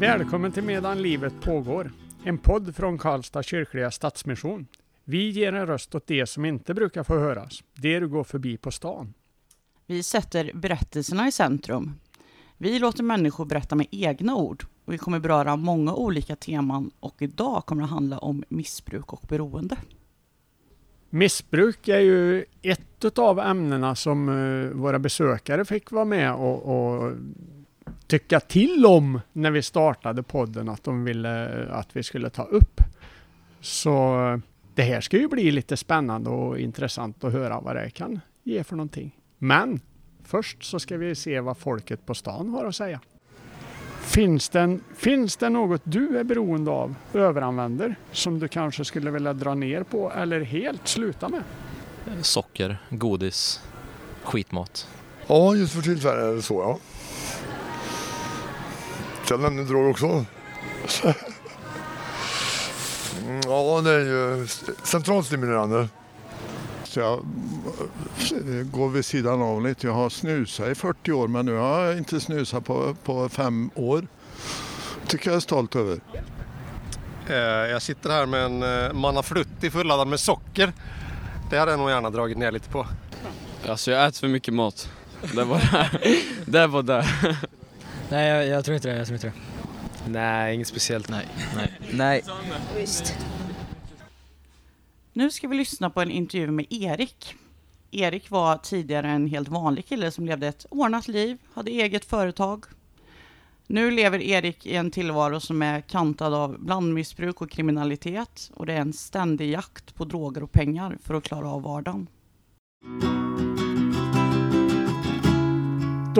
Välkommen till Medan livet pågår. En podd från Karlstad kyrkliga stadsmission. Vi ger en röst åt det som inte brukar få höras, det du går förbi på stan. Vi sätter berättelserna i centrum. Vi låter människor berätta med egna ord och vi kommer beröra många olika teman och idag kommer det handla om missbruk och beroende. Missbruk är ju ett av ämnena som eh, våra besökare fick vara med och, och tycka till om när vi startade podden att de ville att vi skulle ta upp. Så det här ska ju bli lite spännande och intressant att höra vad det kan ge för någonting. Men först så ska vi se vad folket på stan har att säga. Finns det, finns det något du är beroende av, överanvänder, som du kanske skulle vilja dra ner på eller helt sluta med? Socker, godis, skitmat. Ja, just för tillfället är det så ja. Kan nämna drog också. Ja, det är ju centralstimulerande. Så jag eh, går vid sidan av lite. Jag har snusat i 40 år men nu har jag inte snusat på, på fem år. tycker jag är stolt över. Eh, Jag sitter här med en eh, Manna Frutti fulladdad med socker. Det hade jag nog gärna dragit ner lite på. Alltså jag äter för mycket mat. Det var det. var det. Nej, jag, jag tror inte det. Jag tror inte det. Nej, inget speciellt. Nej, nej. Nej. Nu ska vi lyssna på en intervju med Erik. Erik var tidigare en helt vanlig kille som levde ett ordnat liv, hade eget företag. Nu lever Erik i en tillvaro som är kantad av blandmissbruk och kriminalitet och det är en ständig jakt på droger och pengar för att klara av vardagen.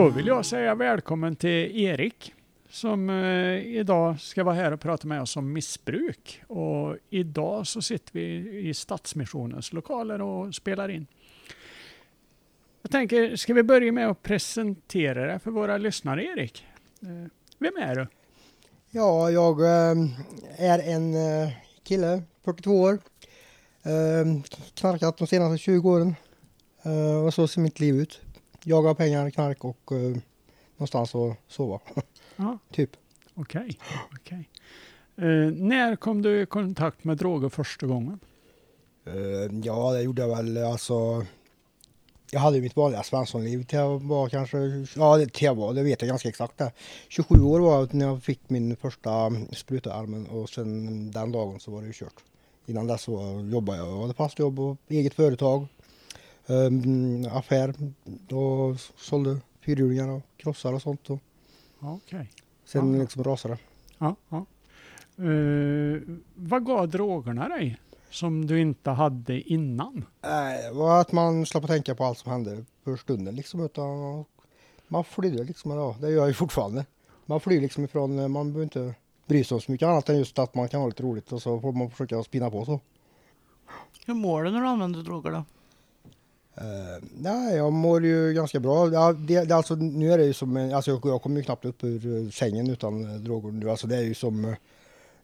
Då vill jag säga välkommen till Erik som eh, idag ska vara här och prata med oss om missbruk. Och idag så sitter vi i Stadsmissionens lokaler och spelar in. Jag tänker, ska vi börja med att presentera dig för våra lyssnare Erik? Eh, Vem är du? Ja, jag eh, är en eh, kille, 42 år. Eh, knarkat de senaste 20 åren. Eh, och så ser mitt liv ut. Jaga pengar, knark och eh, någonstans att sova. Ja. typ. Okej. okej. Eh, när kom du i kontakt med droger första gången? Eh, ja, det gjorde jag väl alltså. Jag hade ju mitt vanliga svenssonliv till jag var kanske, ja det, till jag var, det vet jag ganska exakt det. 27 år var jag när jag fick min första spruta i armen och sen den dagen så var det ju kört. Innan dess så jobbade jag, jag hade fast jobb och eget företag. Um, affär och sålde fyrhjulingar och krossar och sånt. Och Okej. sen Ja. liksom rasade. Ja, ja. Eh, vad gav drogerna dig som du inte hade innan? Det var att man slapp att tänka på allt som hände för stunden liksom. Utan man flydde liksom. Ja, det gör jag ju fortfarande. Man flyr liksom ifrån, man behöver inte bry sig om så mycket annat än just att man kan ha lite roligt och så får man försöka spinna på så. Hur mår du när du använder droger då? Uh, nej, jag mår ju ganska bra. Ja, det, det, alltså, nu är det ju som, en- alltså jag, jag kommer ju knappt upp ur eh, sängen utan eh, droger nu. Alltså det är ju som, eh,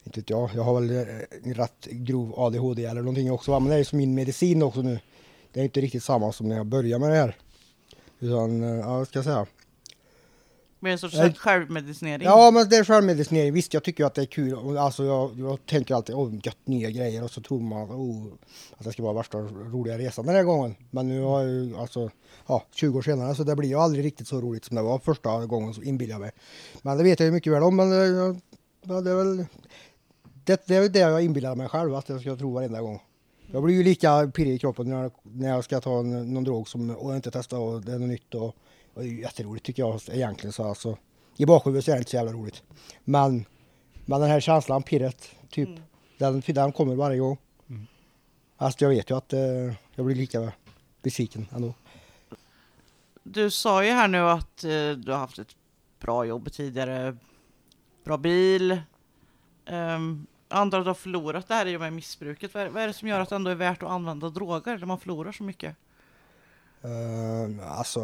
inte vet jag, jag har väl eh, rätt grov ADHD eller någonting också. va, Men det är ju som min medicin också nu. Det är inte riktigt samma som när jag började med det här. Utan, eh, ja, vad ska jag säga? Med en sorts Nej. självmedicinering? Ja, men det är självmedicinering. Visst, jag tycker att det är kul. Alltså, jag, jag tänker alltid, åh, gött, nya grejer. Och så tror man oh, att det ska vara värsta roliga resan den här gången. Men nu har jag ju, alltså, ja, 20 år senare, så det blir ju aldrig riktigt så roligt som det var första gången, så inbillar jag mig. Men det vet jag ju mycket väl om, men det, jag- ja, det är väl det, det är det jag inbillar mig själv, att jag ska tro varenda gång. Jag blir ju lika pirrig i kroppen när jag, när jag ska ta en, någon drog som och jag inte testat och det är något nytt. Och, och det är ju jätteroligt tycker jag egentligen. Så alltså, I bakhuvudet så är det inte så jävla roligt. Men, men den här känslan, pirret, typ, den, den kommer varje gång. Fast jag vet ju att eh, jag blir lika besviken ändå. Du sa ju här nu att eh, du har haft ett bra jobb tidigare, bra bil. Um, antar att du har förlorat det här i och med missbruket. Vad är, vad är det som gör att det ändå är värt att använda droger när man förlorar så mycket? Uh, alltså,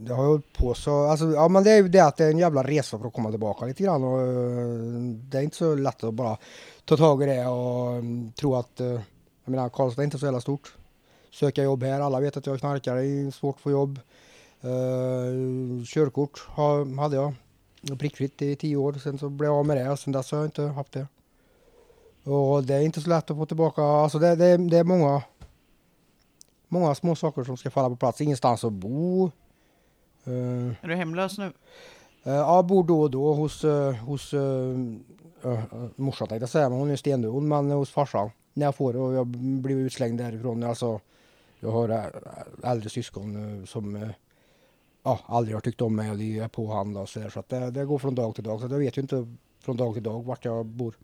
det har jag hållit på så, alltså, ja men det är ju det att det är en jävla resa för att komma tillbaka lite grann och uh, det är inte så lätt att bara ta tag i det och um, tro att, uh, jag menar Karlstad är inte så jävla stort. Söka jobb här, alla vet att jag knarkar, det är svårt att få jobb. Uh, körkort ha, hade jag. prickfritt i tio år. Sen så blev jag av med det och sen dess har jag inte haft det. Och det är inte så lätt att få tillbaka. Alltså det, det, det är många, många små saker som ska falla på plats. Ingenstans att bo. Eh, Är du hemlös nu? Eh, Ja, bor då och då hos, eh, hos uh, morsan tänkte jag säga, men hon är stendum, men hos farsan. När jag får och jag blir utslängd därifrån. Alltså, jag har äldre syskon som ja, aldrig har tyckt om mig och de är påhandla och så där. Så att det, det går från dag till dag. Så jag vet ju inte från dag till dag vart jag bor.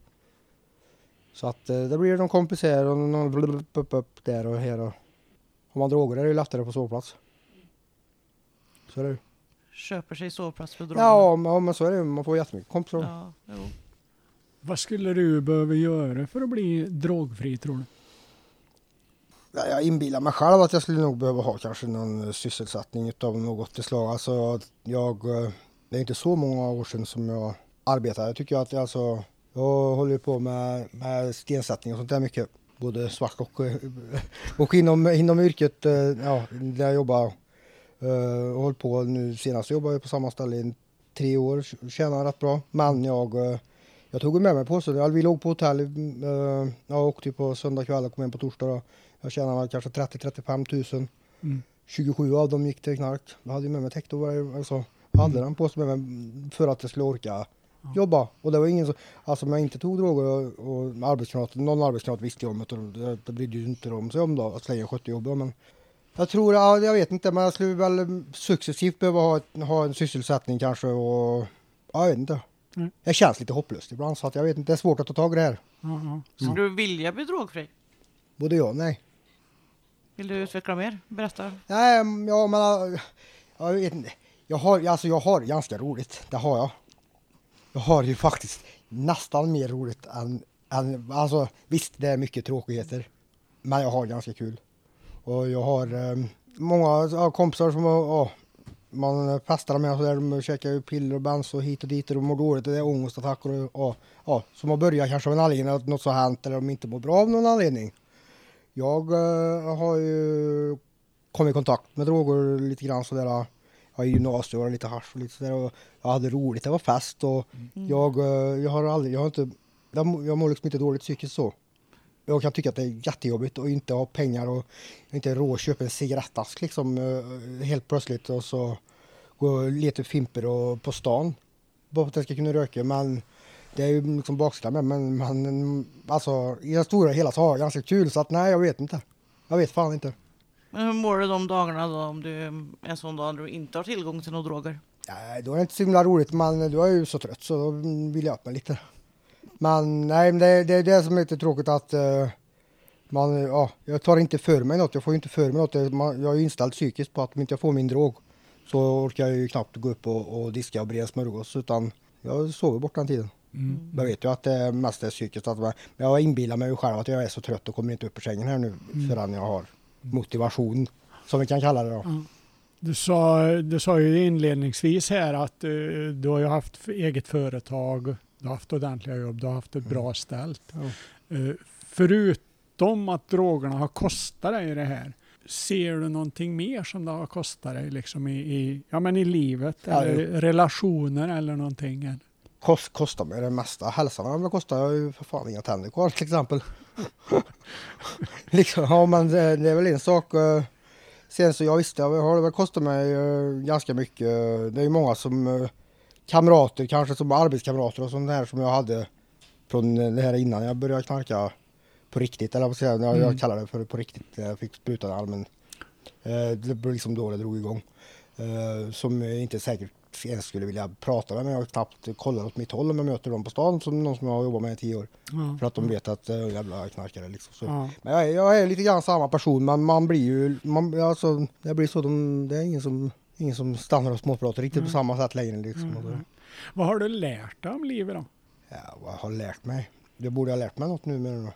Så att det blir någon kompis här och någon blub, upp, upp där och här. Och, har man droger är det ju lättare på sovplats. Så är det ju. Köper sig sovplats för droger? Ja, men, ja, men så är det ju. Man får jättemycket kompisar. Ja, jo. Vad skulle du behöva göra för att bli drogfri tror du? Ja, jag inbillar mig själv att jag skulle nog behöva ha kanske någon sysselsättning utav något slag. Alltså, jag, eh, det är inte så många år sedan som jag arbetade. Jag tycker att jag, alltså, jag håller på med, med stensättning och sånt där mycket. Både svart och, och inom, inom yrket, eh, ja, där jag jobbar. Uh, och håller på nu senast jobbar jag på samma ställe i tre år, tjänar rätt bra. Men jag, eh, jag tog med mig på så Vi låg på hotell, jag åkte på söndag kväll och kom hem på torsdag. Då. Jag tjänade kanske 30-35 tusen. Mm. 27 av dem gick till knark. Jag hade med mig täckt och alltså, hade den på sig med mig för att jag skulle orka jobba. Och det var ingen som, alltså om jag inte tog droger och, och arbetskamrater, någon arbetskamrat visste jag om det det, det brydde ju inte de sig om då, länge jag skötte jobbet. Men jag tror, ja, jag vet inte, men jag skulle väl successivt behöva ha, ett, ha en sysselsättning kanske och, ja, jag vet inte. Mm. Det känns lite hopplöst ibland så att jag vet inte, det är svårt att ta tag i det här. Ja, ja. Skulle du vilja bli drogfri? Både ja och nej. Vill du utveckla mer? Berätta. Nej, ja men jag vet inte. Jag har, alltså jag har ganska roligt, det har jag. Jag har ju faktiskt nästan mer roligt än, än alltså visst det är mycket tråkigheter. Men jag har ganska kul. Och jag har eh, många kompisar som åh, man festar med och så där, de käkar ju piller och bens och hit och dit och de mår dåligt och det är ångestattacker och och, och som har börjat kanske av en anledning att något så har hänt eller de inte mår bra av någon anledning. Jag eh, har ju kommit i kontakt med droger lite grann sådär. Jag i gymnasiet var lite hasch och lite sådär och jag hade roligt, det var fest och jag, eh, jag har aldrig, jag har inte, jag, mår- jag mår liksom inte dåligt psykiskt så. Jag kan tycka att det är jättejobbigt att inte ha pengar och inte råd att köpa en cigarettask liksom eh, helt plötsligt och så gå och leta fimper och på stan. Bara för att jag ska kunna röka men det är ju liksom baksidan med men, men alltså i det stora hela så har jag ganska kul så att nej jag vet inte. Jag vet fan inte. Men hur mår du de dagarna då om du en sån dag då du inte har tillgång till några droger? Nej, då är det inte så himla roligt, men då är jag ju så trött så då vill jag upp mig lite. Men nej, det, det är det som är lite tråkigt att eh, man, ja, jag tar inte för mig något, jag får ju inte för mig något. Jag är ju inställd psykiskt på att om inte jag får min drog så orkar jag ju knappt gå upp och, och diska och breda smörgås utan jag sover bort den tiden. Mm. Jag vet ju att det mest är psykiskt, att man, men jag inbillar mig själv att jag är så trött och kommer inte upp ur sängen här nu förrän jag har motivation, som vi kan kalla det då. Du sa, du sa ju inledningsvis här att eh, du har ju haft eget företag, du har haft ordentliga jobb, du har haft ett bra ställt. Eh, förutom att drogerna har kostat dig det här, ser du någonting mer som det har kostat dig liksom i, i, ja, men i livet Ja, eller relationer eller någonting? Kost, kostar mig det mesta. Hälsan har väl kostat ju för fan inga tänder kvar till exempel. liksom, ja men det, det är väl en sak. eh, Sen så jag visste, jag har det väl kostat mig eh, ganska mycket. Det är ju många som eh, kamrater, kanske som arbetskamrater och sånt där som jag hade från det här innan jag började knarka på riktigt. Eller vad jag Mm. jag kallar det för på riktigt. Jag fick spruta allmän. Eh, Det var liksom då det drog igång. Eh, Som inte säkert ens skulle vilja prata med mig. Jag knappt kollat åt mitt håll om jag möter dem på stan som någon som jag har jobbat med i tio år. Ja. För att de vet att äh, jävla knarkare liksom. Så. Ja. Men jag är, jag är lite grann samma person men man blir ju, man, alltså, det blir så, de, det är ingen som, ingen som stannar och småpratar riktigt på samma sätt längre liksom. Så. Vad har du lärt dig om livet då? Ja, vad jag har lärt mig? Jag borde ha lärt mig något nu det då.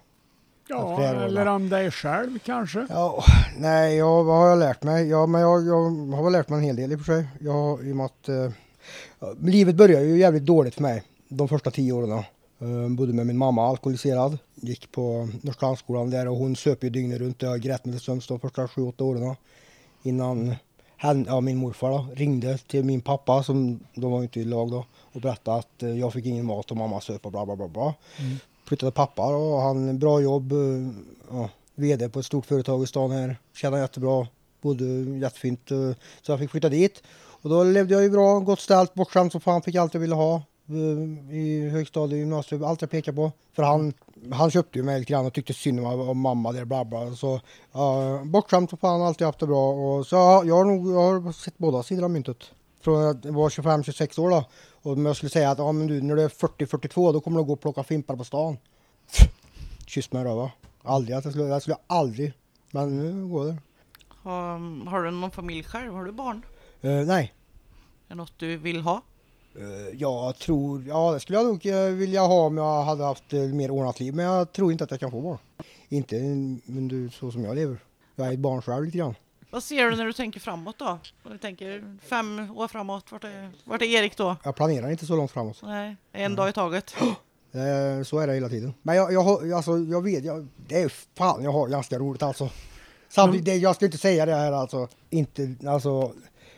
Ja, eller om dig själv kanske? Ja, nej, ja, vad har jag lärt mig? Ja, men jag, jag har väl lärt mig en hel del i och för sig. Jag, I och med att eh, livet började ju jävligt dåligt för mig de första tio åren. Uh, bodde med min mamma, alkoholiserad. Gick på Norrsklandsskolan där och hon söp ju dygnet runt. Jag grät mig till sömns de första sju, åtta åren. Innan han, ja, min morfar då, ringde till min pappa, som de var inte i lag då, och berättade att eh, jag fick ingen mat och mamma söp och bla bla bla. bla. Mm. Flyttade pappa och han bra jobb, eh, ja, VD på ett stort företag i stan här, Tjänade jättebra, bodde jättefint. Eh, så jag fick flytta dit. Och då levde jag ju bra, gott ställt, bortskämd som fan, fick allt jag ville ha. Eh, I högstadiet, gymnasiet, allt jag pekade på. För han, han köpte ju mig lite grann och tyckte synd om, om mamma där, bla bla. Så uh, bortskämd som fan, alltid haft det bra. Och, så ja, jag har nog jag har sett båda sidor av myntet. Från att jag var 25-26 år då. Och om jag skulle säga att ja, men du, när du är 40-42 då kommer du gå och plocka fimpar på stan. Kyss mig i röva. Aldrig att jag skulle, jag skulle aldrig. Men nu går det. Har, har du någon familj själv? Har du barn? Eh, nej. Är det något du vill ha? Eh, jag tror, ja det skulle jag nog eh, vilja ha om jag hade haft eh, mer ordnat liv. Men jag tror inte att jag kan få barn. Inte men du, så som jag lever. Jag är ett barn själv lite grann. Vad ser du när du tänker framåt då? Om du tänker fem år framåt, vart är, vart är Erik då? Jag planerar inte så långt framåt. Nej, en dag i taget. Eh, så är det hela tiden. Men jag, jag, alltså, jag vet, jag, det är fan jag har ganska roligt alltså. Samtidigt, det, jag ska inte säga det här alltså. Inte, alltså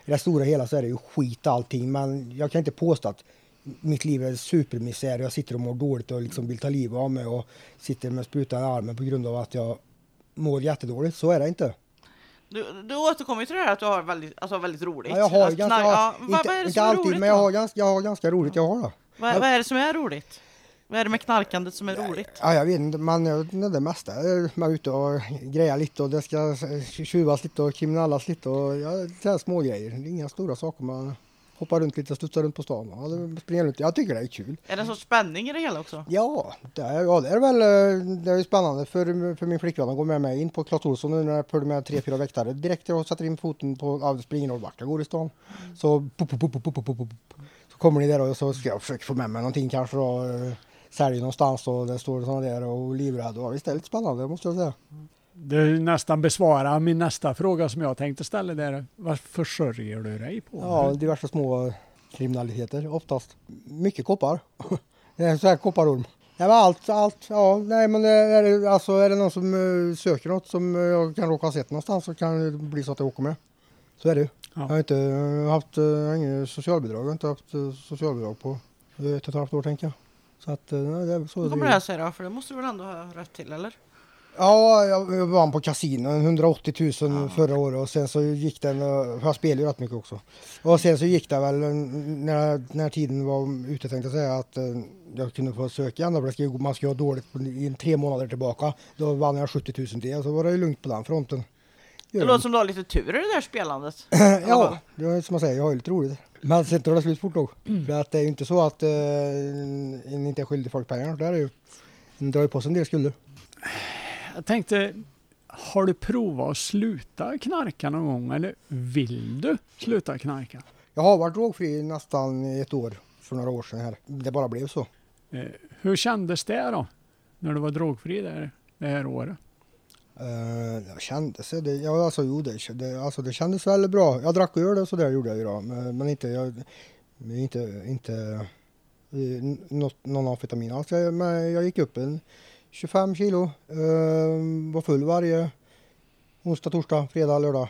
i det stora hela så är det ju skit allting. Men jag kan inte påstå att mitt liv är supermisär. Jag sitter och mår dåligt och liksom vill ta livet av mig och sitter med sprutan i armen på grund av att jag mår jättedåligt. Så är det inte. Du, du återkommer till det här att du har väldigt, alltså, väldigt roligt. Ja, jag har ganska, knark- ja, inte, vad är det inte är alltid, roligt men jag då? har, ganska, jag har ganska roligt. Jag har det. Vad, vad är det som är roligt? Vad är det med knarkandet som är roligt? Ja, jag vet inte, man vet inte det mesta. Man är ute och grejar lite och det ska tjuvas lite och kriminellas lite och ja, det är små grejer. Det är inga stora saker. Man hoppar runt lite och studsar runt på stan. Ja, det springer runt. Jag tycker det är kul. Är det sorts spänning i det hela också? Ja, det är, ja, det är väl eh, det är spännande för, för min flickvän att gå med mig in på Clas Ohlson nu när jag följer med tre, fyra väktare. Direkt jag sätter in foten på, ja, det springer någon vart jag går i stan. Så, pop, pop, pop, pop, pop, pop, så kommer ni där och så ska jag försöka få med mig någonting kanske då. eh, Säljer någonstans och det står sådana där och livrädd. Ja, visst är det lite spännande måste jag säga. Du nästan besvarar min nästa fråga som jag tänkte ställa där. Vad försörjer du dig på? Ja, diverse små kriminaliteter oftast. Mycket koppar. Det är så här kopparorm. Ja, men allt, allt, ja, nej men är det, alltså, är det någon som eh, söker något som eh, jag kan råka ha sett någonstans så kan det bli så att jag åker med. Så är det ju. Ja. Jag har inte eh, haft eh, inget socialbidrag, jag har inte haft eh, socialbidrag på eh, ett och ett halvt år tänker jag. Så att, eh, nej, det är så Hur kommer det det är. här sig då? För det måste du väl ändå ha rätt till eller? Ja, jag jag vann på kasino, 180 000 förra året och sen så gick den, jag spelade ju rätt mycket också. Och sen så gick det väl när, när tiden var ute tänkte jag säga att eh, jag kunde få söka igen. för Man ska ju ha dåligt i tre månader tillbaka. Då vann jag 70 000 till, så var det ju lugnt på den fronten. Det låter som du har lite tur i det där spelandet. ja, det är som man säger, jag har ju lite roligt. Men sen tar det slut fort då. För att det är ju inte så att eh, en inte är skyldig folk pengar. Det är det ju. En drar ju på sig en del skulder. Jag tänkte, har du provat att sluta knarka någon gång eller vill du sluta knarka? Jag har varit drogfri nästan ett år för några år sedan här. Det bara blev så. Eh, hur kändes det då? När du var drogfri där, det här året? Uh, jag kände sig, det, ja alltså jo det, det, alltså, det kändes väldigt bra. Jag drack öl och sådär gjorde jag ju då. Men, men inte, jag, inte, inte eh, något, någon amfetamin alls. Jag, men jag gick upp en 25 kilo. eh, var full varje onsdag, torsdag, fredag, lördag.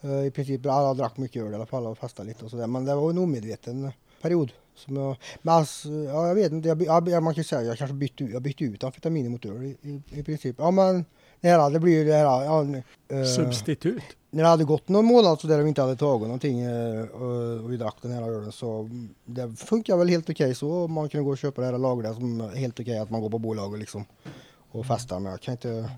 Eh, I princip alla drack mycket öl i alla fall och festade lite och sådär. Men det var en omedveten period. Som jag, men alltså, ja, jag vet inte, jag, jag, man kan ju säga jag kanske bytte, ut- jag bytte ut amfetamin mot öl i, i, i princip. Ja men det här, det blir ju det här, ja, eh, Substitut? när det hade gått någon månad så där vi inte hade tagit någonting eh, och, och vi drack den här ölen så det funkar väl helt okej så. Man kunde gå och köpa det här lagret som är helt okej att man går på bolaget liksom och festar men jag kan inte.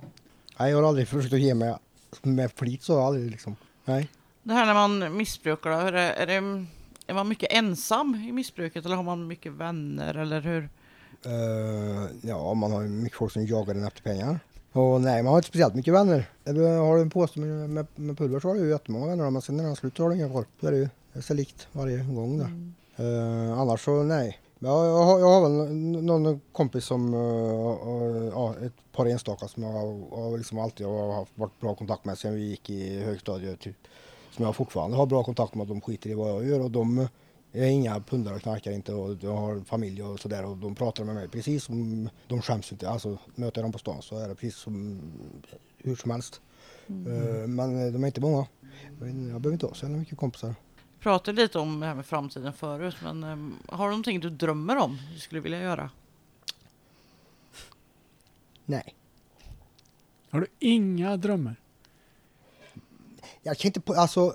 Nej, jag har aldrig försökt att ge mig med flit så aldrig liksom. Nej. Det här när man missbrukar då, är, det, är, det, är man mycket ensam i missbruket eller har man mycket vänner eller hur? Eh, ja, man har ju mycket folk som jagar en efter pengar. Och nej, man har inte speciellt mycket vänner. Har du en påse med, med, med pulver så har du ju jättemånga vänner men sen när den slutar har du inga kvar. Så är det ju. Det är så likt varje gång där. Eh, annars så nej. Ja, jag, har, jag har väl någon kompis som, eh, ja, ett par enstaka som jag har liksom alltid har haft varit bra kontakt med sen vi gick i högstadiet. Typ. Som jag fortfarande har bra kontakt med. De skiter i vad jag gör och de är inga pundare och knarkar inte och de har familj och sådär och de pratar med mig precis som de skäms inte. Alltså möter jag dem på stan så är det precis som hur som helst. Eh, Men de är inte många. Inte, jag behöver inte ha så jävla mycket kompisar. Vi pratade lite om det här med framtiden förut, men ehm, har du någonting du drömmer om du skulle vilja göra? Nej. Har du inga drömmar? Jag kan inte på, alltså.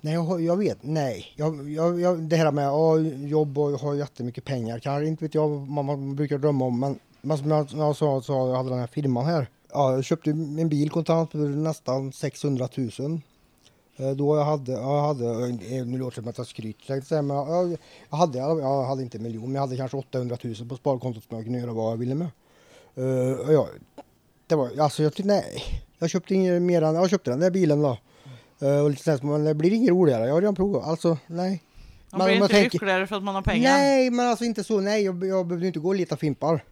Nej, jag, jag vet, nej. Jag, jag, jag, det här med oh, jobb och ha jättemycket pengar, kanske inte vet jag vad man, man brukar drömma om. Men, men som jag, jag sa, så jag hade den här firman här. Ja, jag köpte en bil kontant för nästan 600 000. Eh, då jag hade, jag hade, eh, nu låter det som att jag skryter, men jag, jag, hade, jag hade inte en miljon, men jag hade kanske 800 000 på sparkontot som jag kunde göra vad jag ville med. Uh, ja, det var, alltså jag tyckte nej, jag köpte inget mer än, jag köpte den där bilen då. Eh, och lite sånt, men det blir inget roligare, jag har redan provat, alltså nej. Man Men blir inte tänker- lyckligare för att man har pengar. Nej, men alltså inte så. Nej, jag, jag behövde inte gå och leta fimpar.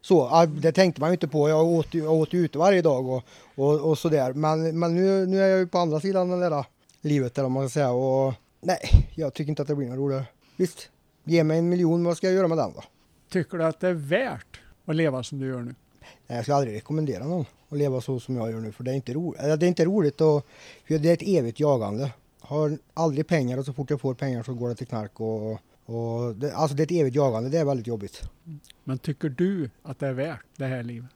Så, det tänkte man ju inte på. Jag åt, jag åt ute varje dag och, och, och sådär. Men, men nu, nu är jag ju på andra sidan den där livet om man ska säga. Och nej, jag tycker inte att det blir något roligare. Visst, ge mig en miljon, vad ska jag göra med den då? Tycker du att det är värt att leva som du gör nu? Nej, jag skulle aldrig rekommendera någon att leva så som jag gör nu. För det är inte, ro, det är inte roligt och det är ett evigt jagande. Har aldrig pengar och så fort jag får pengar så går det till knark och, och det, alltså det är ett evigt jagande. Det är väldigt jobbigt. Men tycker du att det är värt det här livet?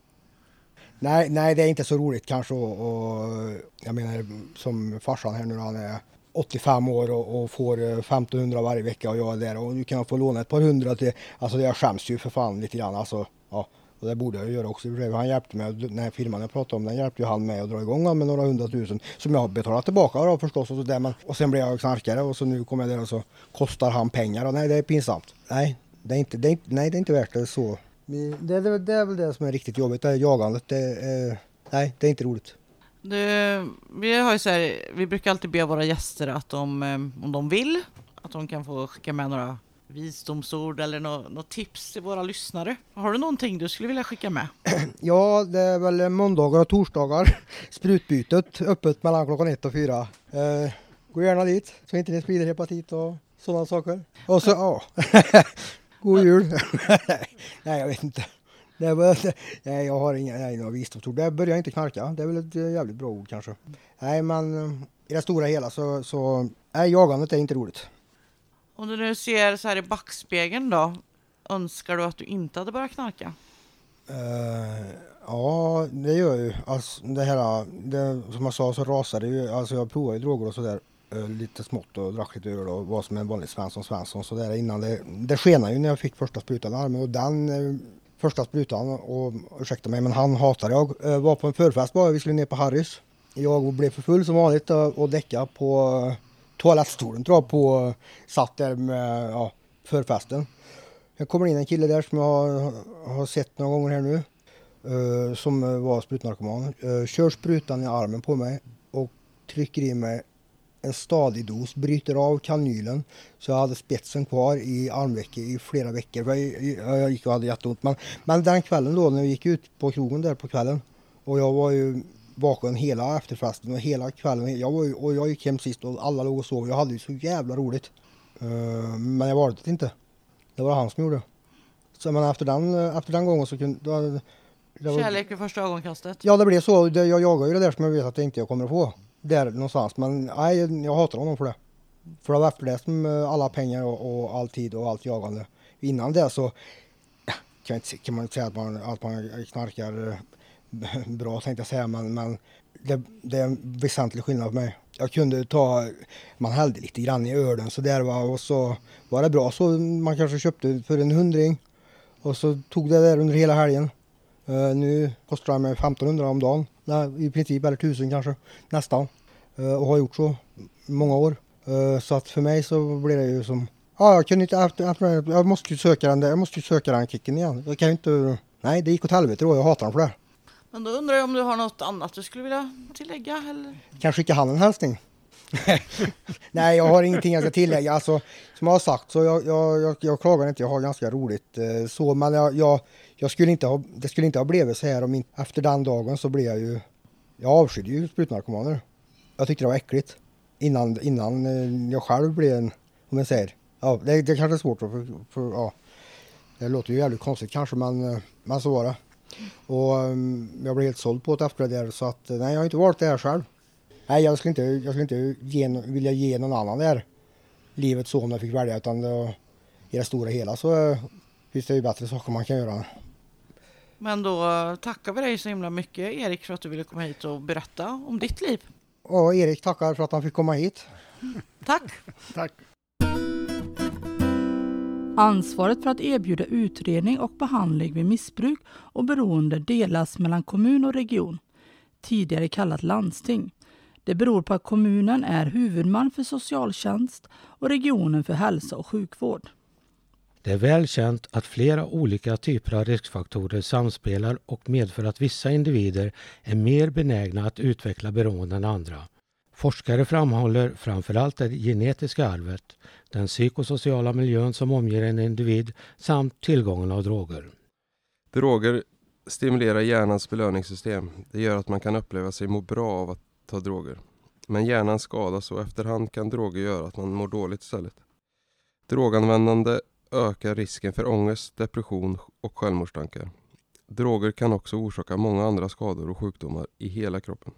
Nej, nej, det är inte så roligt kanske och, och jag menar som farsan här nu han är 85 år och, och får eh, 1500 varje vecka och jag är där och nu kan jag få låna ett par hundra till, alltså jag skäms ju för fan lite grann alltså. Ja, och det borde jag ju göra också. Han hjälpte mig, den här firman jag pratade om, den hjälpte ju han med att dra igång med några hundratusen som jag har betalat tillbaka då förstås och så där, men och sen blev jag knarkare och så nu kommer jag där och så kostar han pengar och nej det är pinsamt. Nej, det är inte, det är inte, nej, det är inte värt det så. Det, det, det är väl det som är riktigt jobbigt, det är jagandet. Det är, nej, det är inte roligt. Du, vi, har ju så här, vi brukar alltid be våra gäster att de, eh, om de vill, att de kan få skicka med några visdomsord eller något, något tips till våra lyssnare. Har du någonting du skulle vilja skicka med? Ja, det är väl måndagar och torsdagar. Sprutbytet öppet mellan klockan ett och fyra. Eh, gå gärna dit så inte ni sprider hepatit och sådana saker. Och så, ja. God jul. nej, jag vet inte. Det väl, nej, jag har inga, nej, några visdomsord. Det börjar inte knarka. Det är väl ett jävligt bra ord kanske. Nej, men eh, i det stora hela så, så nej, jagandet är inte roligt. Om du nu ser så här i backspegeln då, önskar du att du inte hade börjat knarka? Uh, ja, det gör jag ju. Alltså, det här, det, som jag sa så rasade det ju. Alltså jag provade ju droger och sådär. Eh, lite smått och drack lite öl och var som en vanlig Svensson Svensson sådär innan. Det, det skenade ju när jag fick första sprutan i armen och den eh, första sprutan, och ursäkta mig men han hatar jag. Var på en förfest bara, vi skulle ner på Harrys. Jag blev för full som vanligt och, däckade på toalettstolen tror jag på, satt där med ja, förfesten. Jag kommer in en kille där som jag har, har sett några gånger här nu. Uh, som var sprutnarkoman. Uh, kör sprutan i armen på mig och trycker i mig en stadig dos. Bryter av kanylen så jag hade spetsen kvar i armvecket i flera veckor. Jag, jag, jag gick och hade jätteont. Men, men den kvällen då när vi gick ut på krogen där på kvällen och jag var ju vaken hela efterfesten och hela kvällen. Jag var och jag gick hem sist och alla låg och sov. Jag hade ju så jävla roligt. Eh, men jag valde det inte. Det var han som gjorde. Så men efter den, efter den gången så kunde... Då, det var, Kärlek vid första ögonkastet? ja det blev så. Det, jag jagar ju det där som jag vet att jag inte jag kommer att få. Där någonstans. Men nej, jag hatar honom för det. För det var efter det som eh, alla pengar och, och all tid och allt jagande. Innan det så kan, inte, kan man inte säga att man, att man knarkar eh, bra tänkte jag säga. Men, men det, det är en väsentlig skillnad för mig. Jag kunde ta, man hällde lite grann i ölen så där va, och så var det bra. Så man kanske köpte för en hundring och så tog det där under hela helgen. Uh, nu kostar det mig 1500 om dagen. Nej, I princip, eller 1000 kanske, nästan. uh, och har gjort så i många år. Uh, så att för mig så blir det ju som, ja jag kunde inte, efter, efter, jag måste ju söka den där, jag måste ju söka den kicken igen. Jag kan ju inte, nej det gick åt helvete då, jag hatar den för det. Men då undrar jag om du har något annat du skulle vilja tillägga? Eller? Kan skicka han en hälsning? Nej, jag har ingenting jag ska tillägga. Alltså, som jag har sagt så jag, jag, jag, jag klagar inte, jag har ganska roligt eh, så. Men jag, jag, jag skulle inte ha, det skulle inte ha blivit så här om inte, efter den dagen så blev jag ju, jag avskydde ju sprutnarkomaner. Jag tyckte det var äckligt. Innan, innan eh, jag själv blev en, om jag säger, ja det, det kanske är svårt att för, för, ja. Det låter ju jävligt konstigt kanske men, eh, men så var det. Och um, jag blev helt såld på det där så att nej jag har inte valt det här själv. Nej, jag skulle inte, jag skulle inte ge, vilja ge någon annan det här livet så om jag fick välja. Utan det, i det stora hela så eh, finns det ju bättre saker man kan göra. Men då eh, tackar vi dig så himla mycket Erik för att du ville komma hit och berätta om ditt liv. Och Erik tackar för att han fick komma hit. Tack! Tack. Ansvaret för att erbjuda utredning och behandling vid missbruk och beroende delas mellan kommun och region, tidigare kallat landsting. Det beror på att kommunen är huvudman för socialtjänst och regionen för hälsa och sjukvård. Det är väl känt att flera olika typer av riskfaktorer samspelar och medför att vissa individer är mer benägna att utveckla beroende än andra. Forskare framhåller framförallt det genetiska arvet, den psykosociala miljön som omger en individ samt tillgången av droger. Droger stimulerar hjärnans belöningssystem. Det gör att man kan uppleva sig må bra av att ta droger. Men hjärnan skadas och efterhand kan droger göra att man mår dåligt istället. Droganvändande ökar risken för ångest, depression och självmordstankar. Droger kan också orsaka många andra skador och sjukdomar i hela kroppen.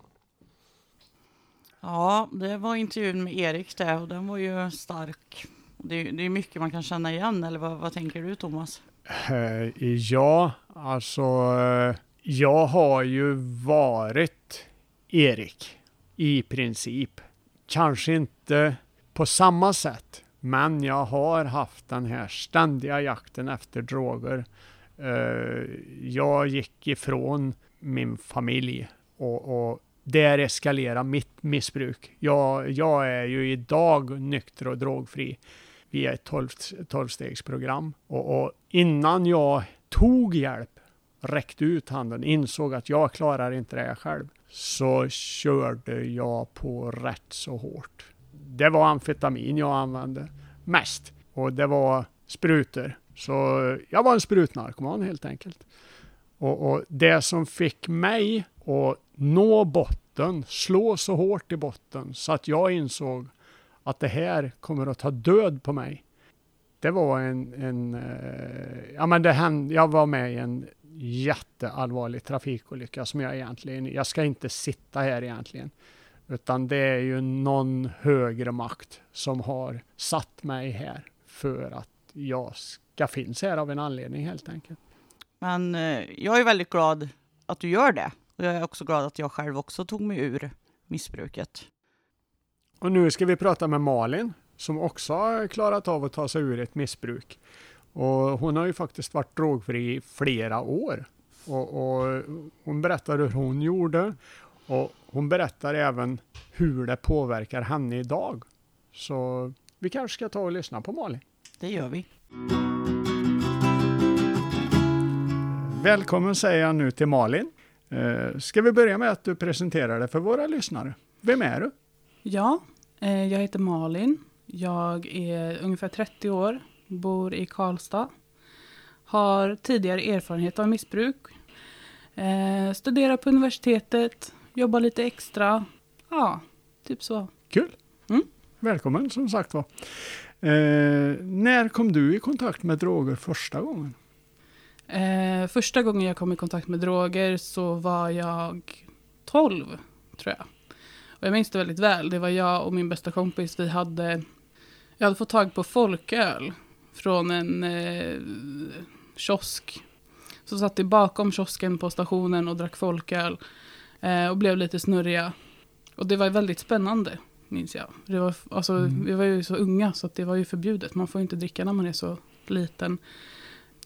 Ja, det var intervjun med Erik där och den var ju stark. Det är, det är mycket man kan känna igen, eller vad, vad tänker du Thomas? Eh, Ja, alltså eh, jag har ju varit Erik i princip. Kanske inte på samma sätt, men jag har haft den här ständiga jakten efter droger. Eh, Jag gick ifrån min familj och, och där eskalerar mitt missbruk. Jag, jag är ju idag nykter och drogfri via ett 12 12-stegsprogram. Och, och innan jag tog hjälp, räckte ut handen, insåg att jag klarar inte det här själv, så körde jag på rätt så hårt. Det var amfetamin jag använde mest och det var sprutor. Så jag var en sprutnarkoman helt enkelt. Och, och det som fick mig att nå botten, slå så hårt i botten så att jag insåg att det här kommer att ta död på mig. Det var en, en eh, ja men det hände, jag var med i en jätteallvarlig trafikolycka som jag egentligen, jag ska inte sitta här egentligen. Utan det är ju någon högre makt som har satt mig här för att jag ska finnas här av en anledning helt enkelt. Men eh, jag är väldigt glad att du gör det. Och jag är också glad att jag själv också tog mig ur missbruket. Och nu ska vi prata med Malin som också har klarat av att ta sig ur ett missbruk. Och hon har ju faktiskt varit drogfri i flera år. Och, och hon berättar hur hon gjorde och hon berättar även hur det påverkar henne idag. Så vi kanske ska ta och lyssna på Malin. Det gör vi. Välkommen säger jag nu till Malin. Eh, Ska vi börja med att du presenterar dig för våra lyssnare? Vem är du? Ja, eh, jag heter Malin. Jag är ungefär 30 år, bor i Karlstad. Har tidigare erfarenhet av missbruk. Eh, studerar på universitetet, jobbar lite extra. Ja, typ så. Kul! Välkommen som sagt var. När kom du i kontakt med droger första gången? Eh, första gången jag kom i kontakt med droger så var jag 12, tror jag. Och jag minns det väldigt väl. Det var jag och min bästa kompis. Vi hade, jag hade fått tag på folköl från en eh, kiosk. Så satt vi bakom kiosken på stationen och drack folköl. Eh, och blev lite snurriga. Och det var väldigt spännande, minns jag. Det var, alltså, Mm. Vi var ju så unga så det var ju förbjudet. Man får ju inte dricka när man är så liten.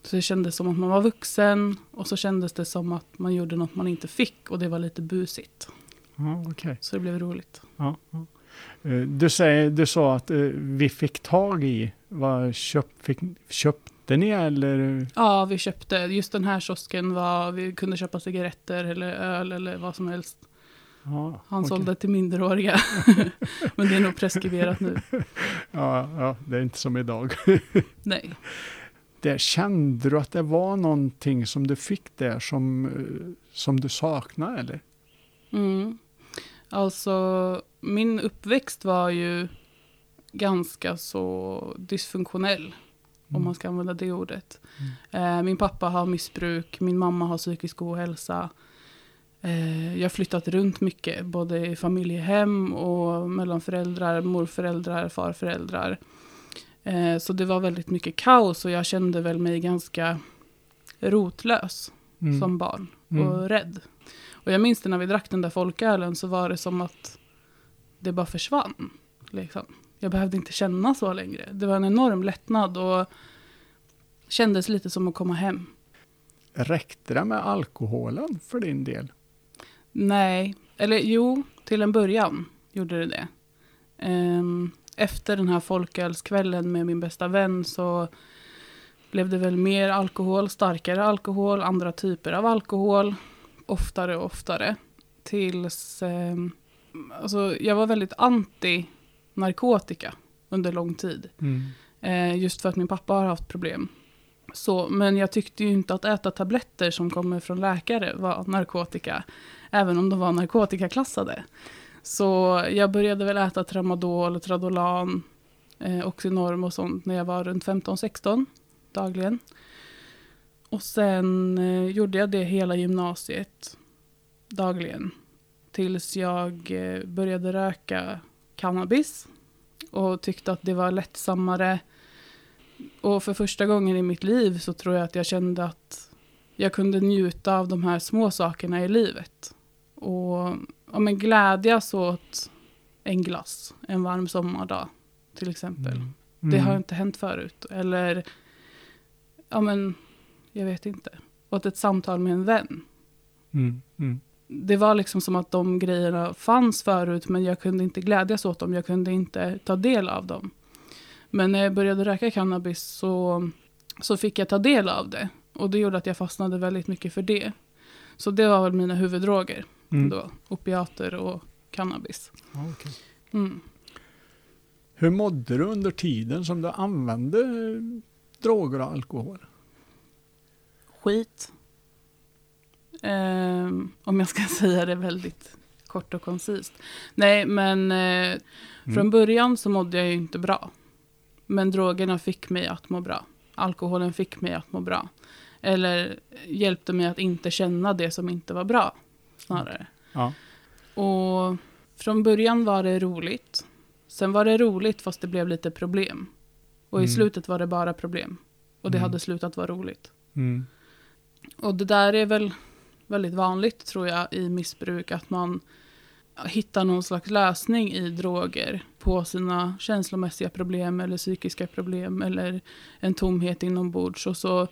Så det kändes som att man var vuxen och så kändes det som att man gjorde något man inte fick och det var lite busigt. Ja, okej. Så det blev roligt. Ja, ja. Eh, Du, säger, du sa att eh, vi fick tag i, vad köp, fick, köpte ni eller? Ja, vi köpte, just den här kiosken var, vi kunde köpa cigaretter eller öl eller vad som helst. Ja, Han okej. sålde till minderåriga. Men det är nog preskriberat nu. Ja, ja, det är inte som idag. Nej. Där kände du att det var någonting som du fick där som, eh, som du saknade eller? Mm. Alltså, min uppväxt var ju ganska så dysfunktionell. Om Mm. man ska använda det ordet. Eh, min pappa har missbruk, min mamma har psykisk ohälsa. Eh, jag har flyttat runt mycket, både i familjehem och mellan föräldrar, morföräldrar, farföräldrar. Eh, så det var väldigt mycket kaos och jag kände väl mig ganska rotlös Mm. som barn Mm. och rädd. Och jag minns det när vi drack den där folkölen så var det som att det bara försvann. Liksom. Jag behövde inte känna så längre. Det var en enorm lättnad och kändes lite som att komma hem. Räckte det med alkoholen för din del? Nej, eller jo, till en början gjorde det det. Ehm, efter den här folkölskvällen med min bästa vän så blev det väl mer alkohol, starkare alkohol, andra typer av alkohol, oftare och oftare. Tills, ehm, alltså jag var väldigt anti narkotika under lång tid. Mm. Eh, just för att min pappa har haft problem. Så, men jag tyckte ju inte att äta tabletter som kommer från läkare var narkotika. Även om de var narkotikaklassade. Så jag började väl äta tramadol, tradolan, eh, Oxynorm och sånt när jag var runt 15-16 dagligen. Och sen eh, gjorde jag det hela gymnasiet dagligen. Tills jag eh, började röka cannabis och tyckte att det var lättsammare. Och för första gången i mitt liv så tror jag att jag kände att jag kunde njuta av de här små sakerna i livet. Och ja, men glädjas åt en glass en varm sommardag till exempel. Det har Mm. inte hänt förut. Eller, ja men, jag vet inte. Åt ett samtal med en vän. Mm. Mm. Det var liksom som att de grejerna fanns förut men jag kunde inte glädjas åt dem. Jag kunde inte ta del av dem. Men när jag började röka cannabis så, så fick jag ta del av det. Och det gjorde att jag fastnade väldigt mycket för det. Så det var väl mina huvuddroger Mm. då. Opiater och cannabis. Okej. Mm. Hur mådde du under tiden som du använde eh, droger och alkohol? Skit. Ehm, om jag ska säga det väldigt kort och koncist. Nej, men eh, från Mm. början så mådde jag ju inte bra. Men drogerna fick mig att må bra. Alkoholen fick mig att må bra. Eller hjälpte mig att inte känna det som inte var bra, snarare. Ja. Och från början var det roligt. Sen var det roligt fast det blev lite problem. Och i Mm. slutet var det bara problem. Och det Mm. hade slutat vara roligt. Mm. Och det där är väl väldigt vanligt tror jag i missbruk. Att man hittar någon slags lösning i droger på sina känslomässiga problem eller psykiska problem eller en tomhet inombords. Och så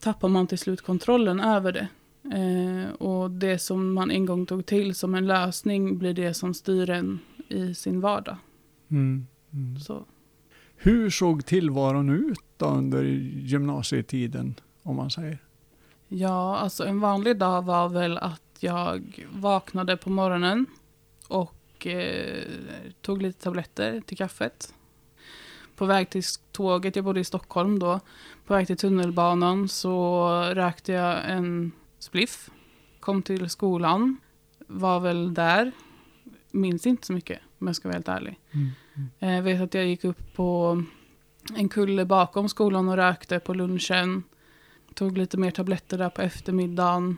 tappar man till slut kontrollen över det. Eh, och det som man en gång tog till som en lösning blir det som styr en i sin vardag. Mm. Mm. Så. Hur såg tillvaron ut då under gymnasietiden, om man säger? Ja, alltså en vanlig dag var väl att jag vaknade på morgonen och eh, tog lite tabletter till kaffet. På väg till tåget, jag bodde i Stockholm då, på väg till tunnelbanan så rökte jag en spliff. Kom till skolan, var väl där. Minns inte så mycket om jag ska vara helt ärlig. Mm. Jag Eh, vet att jag gick upp på en kulle bakom skolan och rökte på lunchen. Tog lite mer tabletter där på eftermiddagen.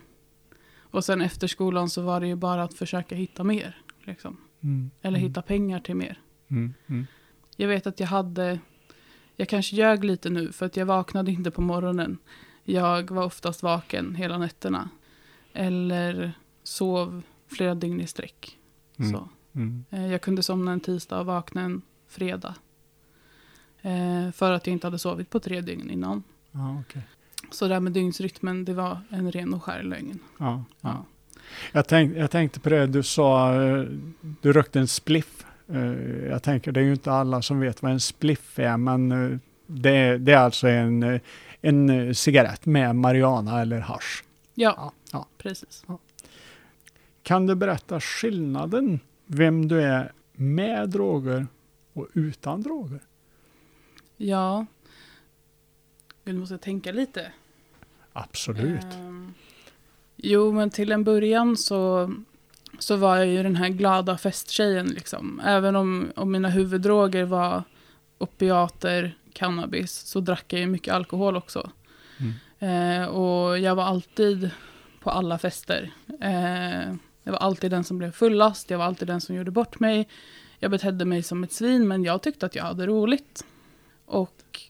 Och sen efter skolan så var det ju bara att försöka hitta mer. Liksom. Mm. Eller Mm. hitta pengar till mer. Mm. Mm. Jag vet att jag hade, jag kanske ljög lite nu för att jag vaknade inte på morgonen. Jag var oftast vaken hela nätterna. Eller sov flera dygn i sträck. Mm. Så. Mm. Eh, Jag kunde somna en tisdag och vakna en fredag. Eh, för att jag inte hade sovit på tre dygn innan. Ja, okej. Så det här med dygnsrytmen, det var en ren och skär lögn. Ja, ja. Jag, tänk, jag tänkte på det du sa, eh, du rökte en spliff. Jag tänker, det är ju inte alla som vet vad en spliff är, men det är, det är alltså en, en eh, cigarett med marijuana eller hasch. Ja, ja. precis. Kan du berätta skillnaden, vem du är med droger och utan droger? Ja. Vi måste tänka lite. Absolut. Ehm, jo, men till en början så, så var jag ju den här glada festtjejen. Liksom. Även om, om mina huvuddroger var opiater, cannabis, så drack jag ju mycket alkohol också. Mm. Eh, och jag var alltid på alla fester. Eh, jag var alltid den som blev fullast, jag var alltid den som gjorde bort mig. Jag betedde mig som ett svin, men jag tyckte att jag hade roligt. Och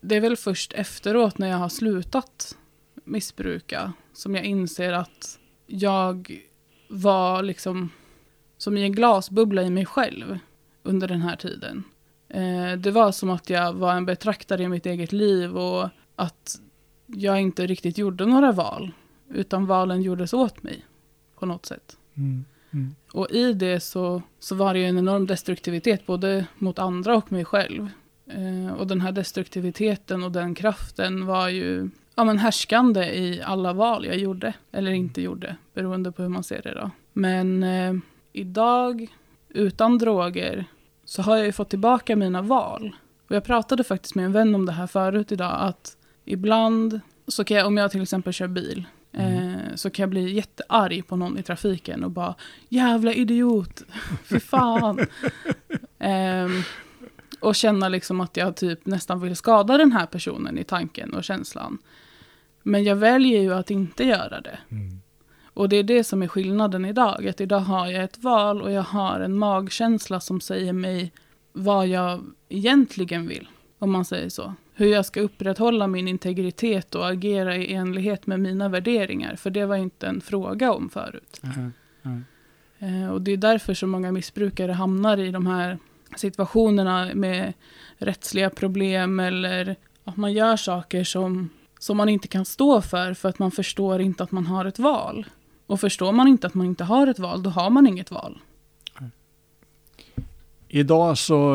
det är väl först efteråt när jag har slutat missbruka som jag inser att jag var liksom som i en glasbubbla i mig själv under den här tiden. Eh, det var som att jag var en betraktare i mitt eget liv och att jag inte riktigt gjorde några val, utan valen gjordes åt mig på något sätt. Mm. Mm. Och i det så, så var det ju en enorm destruktivitet både mot andra och mig själv. Eh, och den här destruktiviteten och den kraften var ju ja, men härskande i alla val jag gjorde eller inte gjorde, beroende på hur man ser det då. Men eh, idag, utan droger, så har jag ju fått tillbaka mina val. Och jag pratade faktiskt med en vän om det här förut idag, att ibland så kan jag, om jag till exempel kör bil, eh, så kan jag bli jättearg på någon i trafiken och bara jävla idiot, fy fan. Ehm, och känna liksom att jag typ nästan vill skada den här personen i tanken och känslan. Men jag väljer ju att inte göra det. Och det är det som är skillnaden idag. Att idag har jag ett val och jag har en magkänsla som säger mig vad jag egentligen vill. Om man säger så. Hur jag ska upprätthålla min integritet och agera i enlighet med mina värderingar. För det var inte en fråga om förut. Mm. Mm. Och det är därför så många missbrukare hamnar i de här situationerna med rättsliga problem eller att man gör saker som, som man inte kan stå för för att man förstår inte att man har ett val. Och förstår man inte att man inte har ett val, då har man inget val. Idag så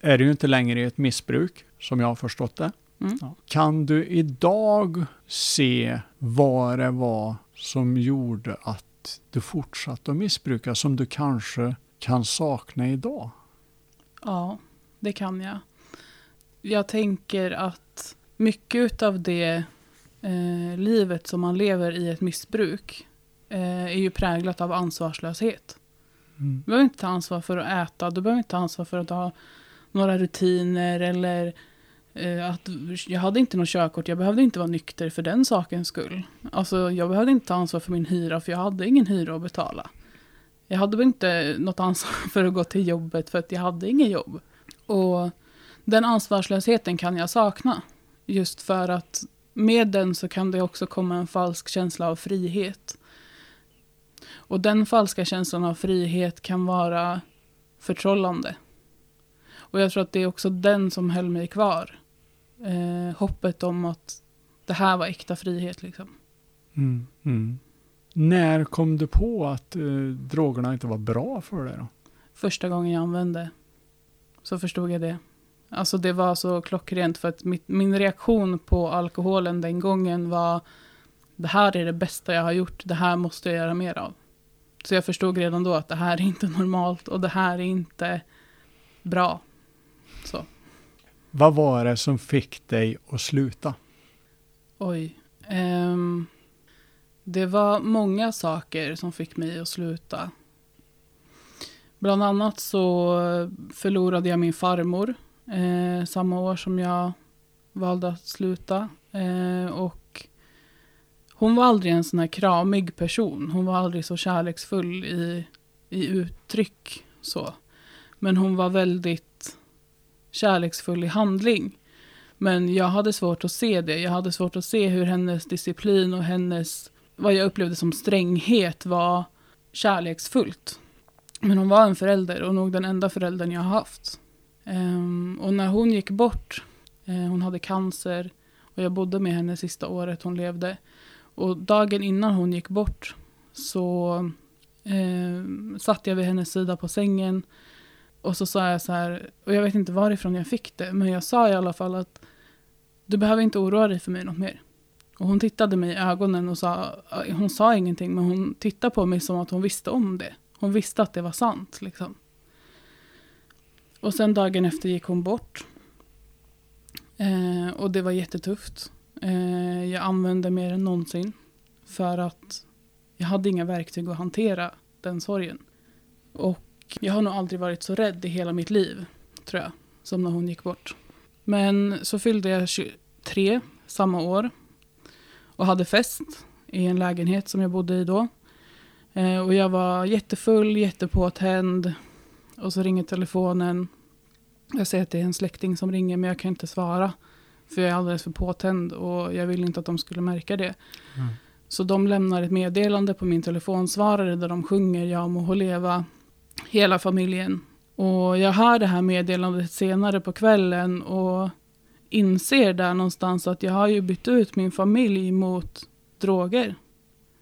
är det ju inte längre ett missbruk, som jag har förstått det. Mm. Kan du idag se vad det var som gjorde att du fortsatte att missbruka, som du kanske kan sakna idag? Ja, det kan jag. Jag tänker att mycket av det eh, livet som man lever i ett missbruk är ju präglat av ansvarslöshet. Mm. Du behöver inte ta ansvar för att äta, du behöver inte ta ansvar för att ha några rutiner eller eh, att jag hade inte något körkort, jag behövde inte vara nykter för den sakens skull. Alltså jag behövde inte ta ansvar för min hyra för jag hade ingen hyra att betala. Jag hade inte något ansvar för att gå till jobbet för att jag hade inget jobb. Och den ansvarslösheten kan jag sakna. Just för att med den så kan det också komma en falsk känsla av frihet. Och den falska känslan av frihet kan vara förtrollande. Och jag tror att det är också den som höll mig kvar. Eh, hoppet om att det här var äkta frihet liksom. Mm. Mm. När kom du på att eh, drogerna inte var bra för dig då? Första gången jag använde så förstod jag det. Alltså det var så klockrent för att mitt, min reaktion på alkoholen den gången var det här är det bästa jag har gjort, det här måste jag göra mer av. Så jag förstod redan då att det här är inte normalt och det här är inte bra. Så, Vad var det som fick dig att sluta? oj. Ehm, det var många saker som fick mig att sluta. Bland annat så förlorade jag min farmor eh, samma år som jag valde att sluta. Eh, och hon var aldrig en sån här kramig person. Hon var aldrig så kärleksfull i, i uttryck. så. Men hon var väldigt kärleksfull i handling. Men jag hade svårt att se det. Jag hade svårt att se hur hennes disciplin och hennes, vad jag upplevde som stränghet var kärleksfullt. Men hon var en förälder och nog den enda föräldern jag har haft. Um, och när hon gick bort, uh, hon hade cancer och jag bodde med henne sista året hon levde. Och dagen innan hon gick bort så eh, satt jag vid hennes sida på sängen och så sa jag så här, och jag vet inte varifrån jag fick det, men jag sa i alla fall att du behöver inte oroa dig för mig något mer. Och hon tittade mig i ögonen och sa, eh, hon sa ingenting, men hon tittade på mig som att hon visste om det. Hon visste att det var sant liksom. Och sen dagen efter gick hon bort. Eh, och det var jättetufft. Eh, jag använde mer än någonsin. För att jag hade inga verktyg att hantera den sorgen. Och jag har nog aldrig varit så rädd i hela mitt liv, tror jag, som när hon gick bort. Men så fyllde jag 23 samma år och hade fest i en lägenhet som jag bodde i då. Eh, och jag var jättefull, jättepåtänd. Och så ringer telefonen. Jag ser att det är en släkting som ringer men jag kan inte svara. För jag är alldeles för påtänd och jag vill inte att de skulle märka det. Mm. Så de lämnar ett meddelande på min telefonsvarare där de sjunger Jag må leva, hela familjen. Och jag hör det här meddelandet senare på kvällen och inser där någonstans att jag har ju bytt ut min familj mot droger.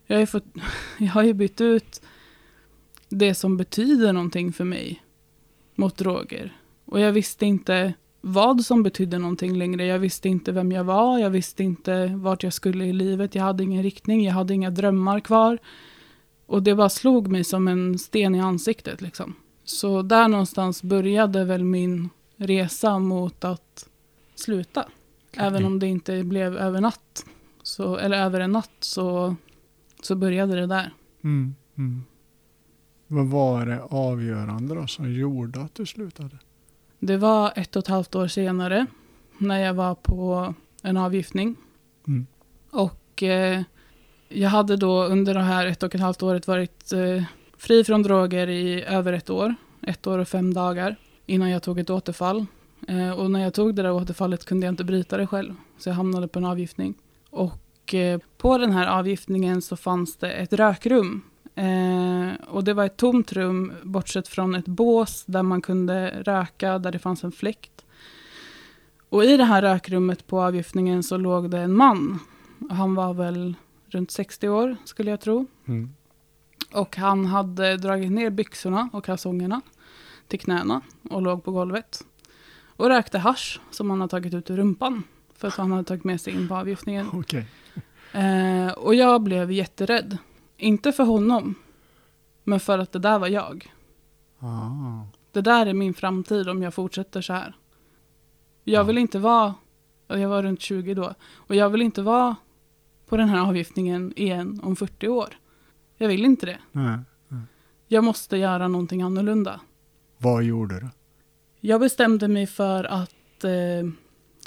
Jag har ju, fått, jag har ju bytt ut det som betyder någonting för mig mot droger. Och jag visste inte vad som betydde någonting längre. Jag visste inte vem jag var, jag visste inte vart jag skulle i livet. Jag hade ingen riktning, jag hade inga drömmar kvar. Och det bara slog mig som en sten i ansiktet. Liksom. Så där någonstans började väl min resa mot att sluta. Även om det inte blev över natt, så, eller över en natt, så, så började det där. Mm, mm. Vad var det avgörande då som gjorde att du slutade? Det var ett och ett halvt år senare när jag var på en avgiftning. Mm. Och eh, jag hade då under det här ett och ett halvt året varit eh, fri från droger i över ett år. Ett år och fem dagar innan jag tog ett återfall. Eh, och när jag tog det där återfallet kunde jag inte bryta det själv. Så jag hamnade på en avgiftning. Och eh, på den här avgiftningen så fanns det ett rökrum. Eh, och det var ett tomt rum bortsett från ett bås där man kunde röka, där det fanns en fläkt. Och i det här rökrummet på avgiftningen så låg det en man. Han var väl runt 60 år skulle jag tro. Mm. Och han hade dragit ner byxorna och kalsongerna till knäna och låg på golvet. Och rökte hasch som han hade tagit ut ur rumpan. För att han hade tagit med sig in på avgiftningen. Okej. Eh, och jag blev jätterädd. Inte för honom. Men för att det där var jag. Ah. Det där är min framtid om jag fortsätter så här. Jag vill inte vara, och jag var runt 20 då, och jag vill inte vara på den här avgiftningen igen om 40 år. Jag vill inte det. Nej, nej. Jag måste göra någonting annorlunda. Vad gjorde du? Jag bestämde mig för att eh,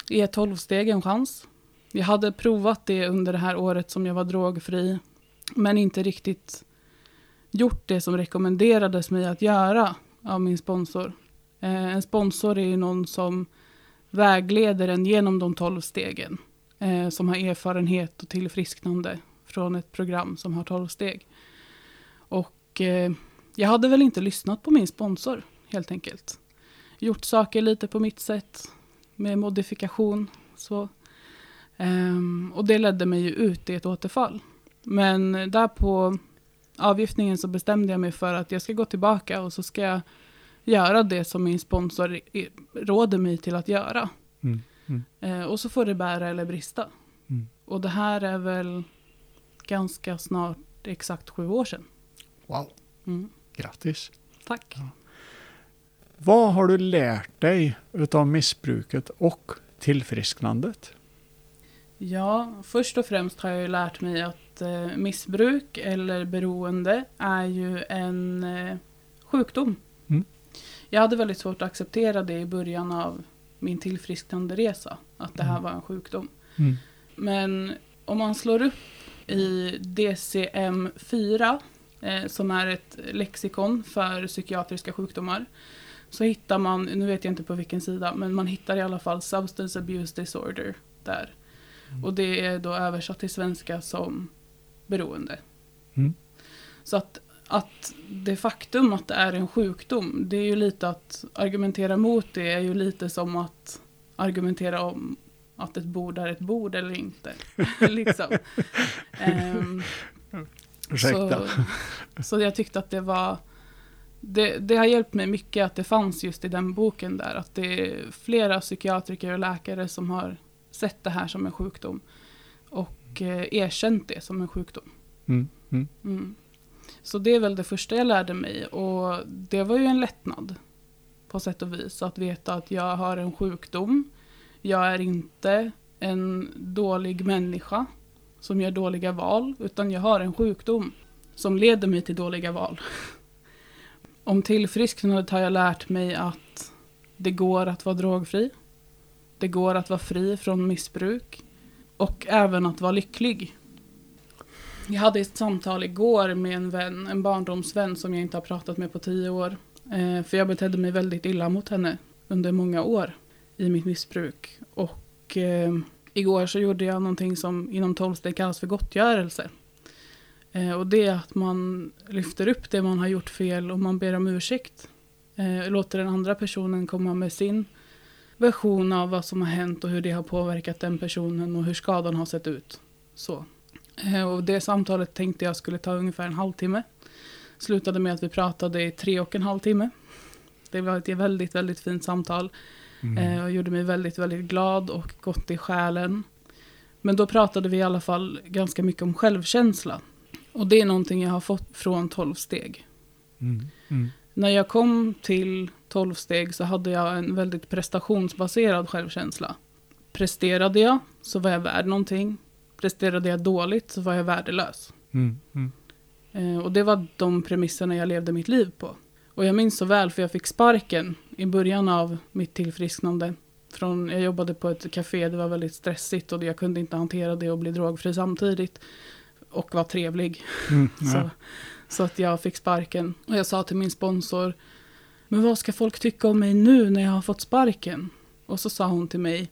ge 12-steg en chans. Jag hade provat det under det här året som jag var drogfri, men inte riktigt gjort det som rekommenderades mig att göra av min sponsor. Eh, en sponsor är ju någon som vägleder en genom de 12 stegen, eh, som har erfarenhet och tillfrisknande från ett program som har 12 steg. Och eh, jag hade väl inte lyssnat på min sponsor, helt enkelt gjort saker lite på mitt sätt med modifikation. Så. Ehm, och det ledde mig ju ut i ett återfall. Men där på avgiftningen så bestämde jag mig för att jag ska gå tillbaka och så ska jag göra det som min sponsor råder mig till att göra. Mm. Mm. Eh, och så får det bära eller brista. Mm. Och det här är väl ganska snart exakt sju år sedan. Wow. Mm. Grattis. Tack. Vad har du lärt dig utav missbruket och tillfrisknandet? Ja, först och främst har jag ju lärt mig att eh, missbruk eller beroende är ju en eh, sjukdom. Mm. Jag hade väldigt svårt att acceptera det i början av min tillfrisknande resa, att det här var en sjukdom. Mm. Men om man slår upp i DCM-4, eh, som är ett lexikon för psykiatriska sjukdomar, så hittar man, nu vet jag inte på vilken sida, men man hittar i alla fall Substance Abuse Disorder där. Och det är då översatt till svenska som beroende. Mm. Så att, att det faktum att det är en sjukdom, det är ju lite att argumentera mot det är ju lite som att argumentera om att ett bord är ett bord eller inte. liksom. Ursäkta. så, så jag tyckte att det var det, det har hjälpt mig mycket att det fanns just i den boken där. Att det är flera psykiatriker och läkare som har sett det här som en sjukdom. Och eh, erkänt det som en sjukdom. Mm. Mm. Mm. Så det är väl det första jag lärde mig. Och det var ju en lättnad. På sätt och vis. Att veta att jag har en sjukdom. Jag är inte en dålig människa. Som gör dåliga val. Utan jag har en sjukdom. Som leder mig till dåliga val. Om tillfrisknandet har jag lärt mig att det går att vara drogfri. Det går att vara fri från missbruk. Och även att vara lycklig. Jag hade ett samtal igår med en vän, en barndomsvän som jag inte har pratat med på tio år. Eh, för jag betedde mig väldigt illa mot henne under många år i mitt missbruk. Och eh, igår så gjorde jag någonting som inom tolvsteg kallas för gottgörelse. Eh, och det är att man lyfter upp det man har gjort fel och man ber om ursäkt. Eh, låter den andra personen komma med sin version av vad som har hänt och hur det har påverkat den personen och hur skadan har sett ut. Så. Eh, och det samtalet tänkte jag skulle ta ungefär en halvtimme. Slutade med att vi pratade i tre och en halv timme. Det var ett väldigt, väldigt fint samtal. Mm. Eh, och gjorde mig väldigt, väldigt glad och gott i själen. Men då pratade vi i alla fall ganska mycket om självkänsla. Och det är någonting jag har fått från 12 steg. Mm. Mm. När jag kom till 12 steg så hade jag en väldigt prestationsbaserad självkänsla. Presterade jag så var jag värd någonting. Presterade jag dåligt så var jag värdelös. Mm. Mm. Eh, och det var de premisserna jag levde mitt liv på. Och jag minns så väl för jag fick sparken i början av mitt tillfrisknande. Från, jag jobbade på ett café, det var väldigt stressigt och jag kunde inte hantera det och bli drogfri samtidigt. Och var trevlig. Mm, så, så att jag fick sparken. Och jag sa till min sponsor, men vad ska folk tycka om mig nu när jag har fått sparken? Och så sa hon till mig,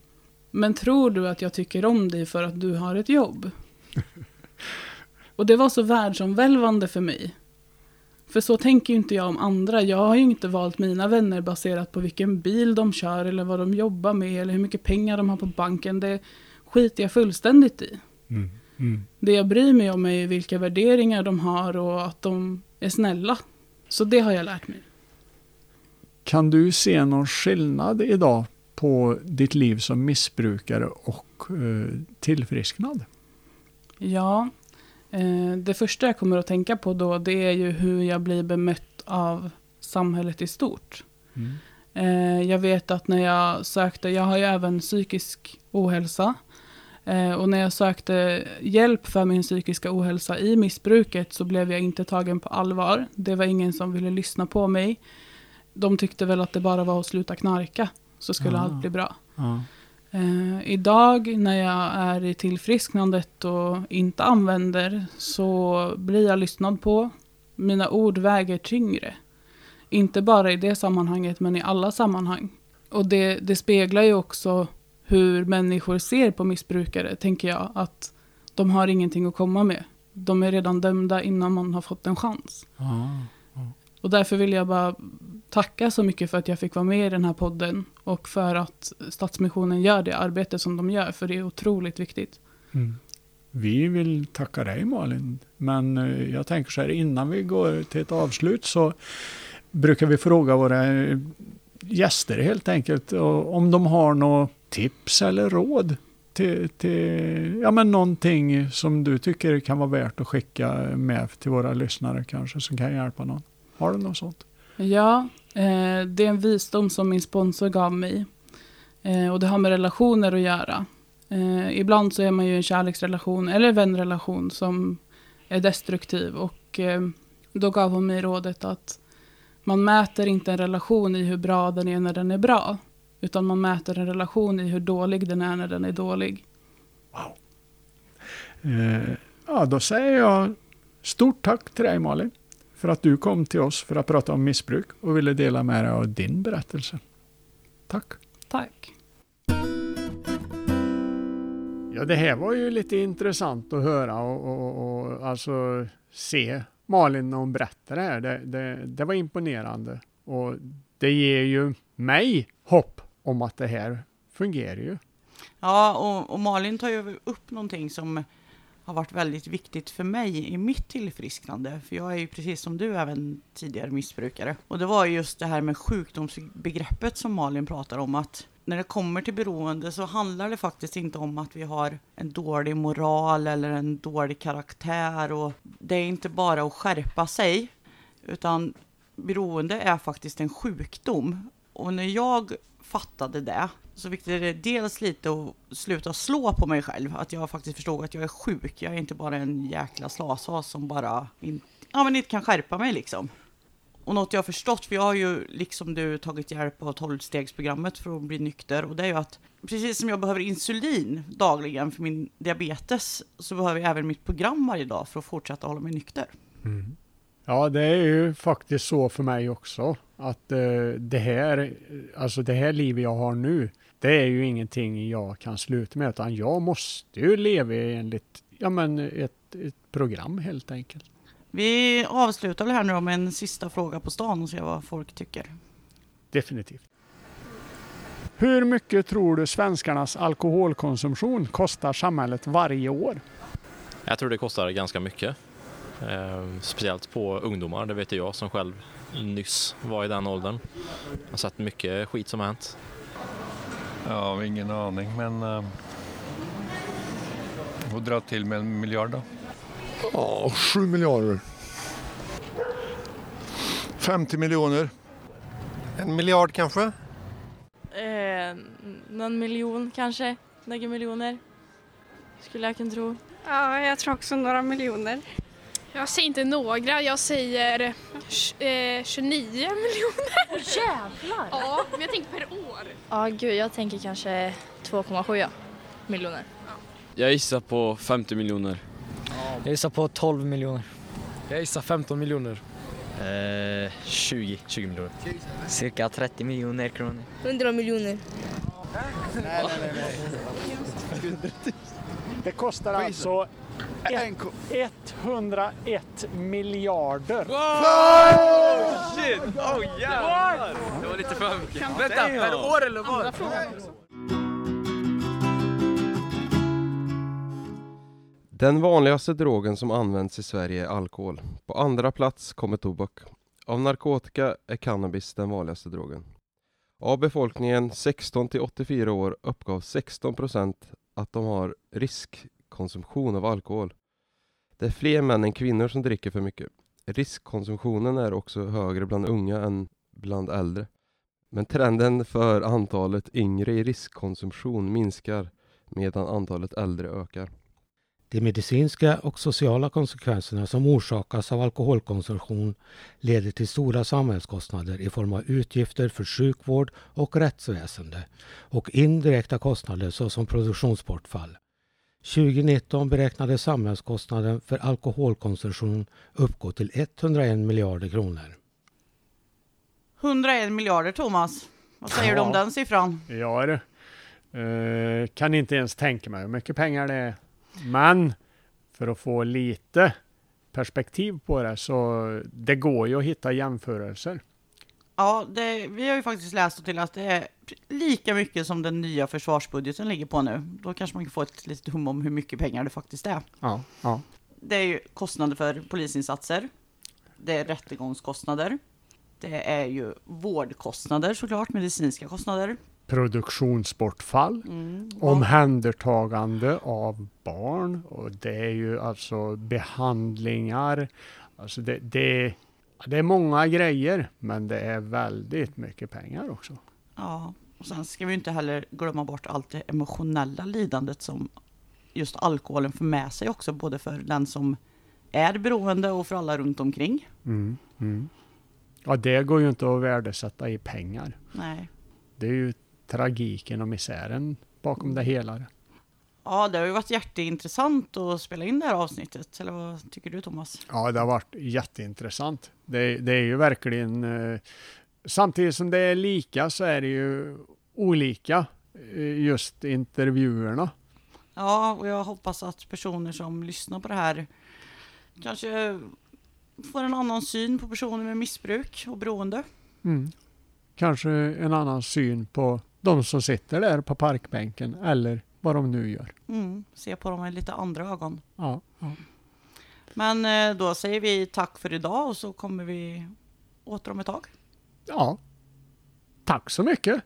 men tror du att jag tycker om dig för att du har ett jobb? och det var så världsomvälvande för mig. För så tänker ju inte jag om andra. Jag har ju inte valt mina vänner baserat på vilken bil de kör eller vad de jobbar med eller hur mycket pengar de har på banken. Det skiter jag fullständigt i. Mm. Mm. Det jag bryr mig om är vilka värderingar de har och att de är snälla. Så det har jag lärt mig. Kan du se någon skillnad idag på ditt liv som missbrukare och eh, tillfrisknad? Ja, eh, det första jag kommer att tänka på då det är ju hur jag blir bemött av samhället i stort. Mm. Eh, jag vet att när jag sökte, jag har ju även psykisk ohälsa. Och när jag sökte hjälp för min psykiska ohälsa i missbruket så blev jag inte tagen på allvar. Det var ingen som ville lyssna på mig. De tyckte väl att det bara var att sluta knarka så skulle Ah. allt bli bra. Eh, idag när jag är i tillfrisknandet och inte använder så blir jag lyssnad på. Mina ord väger tyngre. Inte bara i det sammanhanget men i alla sammanhang. Och det, det speglar ju också hur människor ser på missbrukare, tänker jag. Att de har ingenting att komma med. De är redan dömda innan man har fått en chans. Ja. Och därför vill jag bara tacka så mycket för att jag fick vara med i den här podden. Och för att Stadsmissionen gör det arbete som de gör, för det är otroligt viktigt. Mm. Vi vill tacka dig Malin, men eh, jag tänker så här innan vi går till ett avslut så brukar vi fråga våra eh, gäster helt enkelt om de har något tips eller råd till, till ja, men någonting som du tycker kan vara värt att skicka med till våra lyssnare kanske som kan hjälpa någon. Har du något sånt? Ja, eh, det är en visdom som min sponsor gav mig. Eh, och det har med relationer att göra. Eh, ibland så är man ju i en kärleksrelation eller vänrelation som är destruktiv. Och eh, då gav hon mig rådet att man mäter inte en relation i hur bra den är när den är bra. Utan man mäter en relation i hur dålig den är när den är dålig. Eh, ja, då säger jag stort tack till dig Malin för att du kom till oss för att prata om missbruk och ville dela med dig av din berättelse. Tack! Tack! Ja, det här var ju lite intressant att höra och, och, och alltså se Malin när hon berättar det här. Det, det, det var imponerande och det ger ju mig hopp om att det här fungerar ju. Ja, och, och Malin tar ju upp någonting som har varit väldigt viktigt för mig i mitt tillfrisknande. För jag är ju precis som du även tidigare missbrukare. Och det var just det här med sjukdomsbegreppet som Malin pratar om. Att när det kommer till beroende så handlar det faktiskt inte om att vi har en dålig moral eller en dålig karaktär. Och det är inte bara att skärpa sig. Utan beroende är faktiskt en sjukdom. Och när jag fattade det så fick det dels lite att sluta slå på mig själv. Att jag faktiskt förstod att jag är sjuk. Jag är inte bara en jäkla slashas som bara in, ja, men inte kan skärpa mig liksom. Och något jag har förstått, för jag har ju liksom du tagit hjälp av 12-stegsprogrammet för att bli nykter. Och det är ju att precis som jag behöver insulin dagligen för min diabetes så behöver jag även mitt program varje dag för att fortsätta hålla mig nykter. Mm. Ja, det är ju faktiskt så för mig också. Att eh, det här, alltså det här livet jag har nu, det är ju ingenting jag kan sluta med, utan jag måste ju leva enligt ja, men ett, ett program helt enkelt. Vi avslutar väl här nu med en sista fråga på stan och ser vad folk tycker. Definitivt. Hur mycket tror du svenskarnas alkoholkonsumtion kostar samhället varje år? Jag tror det kostar ganska mycket. Eh, speciellt på ungdomar, det vet jag som själv nyss var i den åldern. Jag har sett mycket skit som har hänt. Har ingen aning, men uh, får dra till med en miljard då. Ja, sju miljarder. 50 miljoner. En miljard kanske? Eh, någon miljon kanske, några miljoner. Skulle jag kunna tro. Ja, jag tror också några miljoner. Jag säger inte några, jag säger eh, 29 miljoner. Åh jävlar! Ja, men jag tänker per år. Ja, gud, jag tänker kanske 2,7 miljoner. Jag gissar på 50 miljoner. Jag gissar på 12 miljoner. Jag gissar 15 miljoner. Eh, 20, 20 miljoner. Cirka 30 miljoner kronor. 100 miljoner. Nej, nej, nej. nej. Det kostar alltså 101 miljarder. Wow! Shit! Oh jävlar! Det var lite för mycket. Vänta, per år eller vad? Den vanligaste drogen som används i Sverige är alkohol. På andra plats kommer tobak. Av narkotika är cannabis den vanligaste drogen. Av befolkningen 16 till 84 år uppgav 16 procent att de har riskkonsumtion av alkohol. Det är fler män än kvinnor som dricker för mycket. Riskkonsumtionen är också högre bland unga än bland äldre. Men trenden för antalet yngre i riskkonsumtion minskar medan antalet äldre ökar. De medicinska och sociala konsekvenserna som orsakas av alkoholkonsumtion leder till stora samhällskostnader i form av utgifter för sjukvård och rättsväsende och indirekta kostnader såsom produktionsbortfall. 2019 beräknades samhällskostnaden för alkoholkonsumtion uppgå till 101 miljarder kronor. 101 miljarder Thomas. Vad säger du om den siffran? Ja du. Uh, kan inte ens tänka mig hur mycket pengar det är. Men för att få lite perspektiv på det så det går ju att hitta jämförelser. Ja, det, vi har ju faktiskt läst till att det är lika mycket som den nya försvarsbudgeten ligger på nu. Då kanske man kan få ett litet hum om hur mycket pengar det faktiskt är. Ja, ja. Det är ju kostnader för polisinsatser. Det är rättegångskostnader. Det är ju vårdkostnader såklart, medicinska kostnader. Produktionsbortfall, mm. omhändertagande av barn och det är ju alltså behandlingar. Alltså det, det, det är många grejer, men det är väldigt mycket pengar också. Ja, och sen ska vi inte heller glömma bort allt det emotionella lidandet som just alkoholen för med sig också, både för den som är beroende och för alla runt omkring. Mm, mm. Ja, det går ju inte att värdesätta i pengar. Nej. Det är ju tragiken och misären bakom det hela. Ja, det har ju varit jätteintressant att spela in det här avsnittet. Eller vad tycker du Thomas? Ja, det har varit jätteintressant. Det, det är ju verkligen eh, Samtidigt som det är lika så är det ju olika eh, just intervjuerna. Ja, och jag hoppas att personer som lyssnar på det här kanske får en annan syn på personer med missbruk och beroende. Mm. Kanske en annan syn på de som sitter där på parkbänken eller vad de nu gör. Mm, se på dem med lite andra ögon. Ja, ja. Men eh, då säger vi tack för idag och så kommer vi åter om ett tag. Ja. Tack så mycket.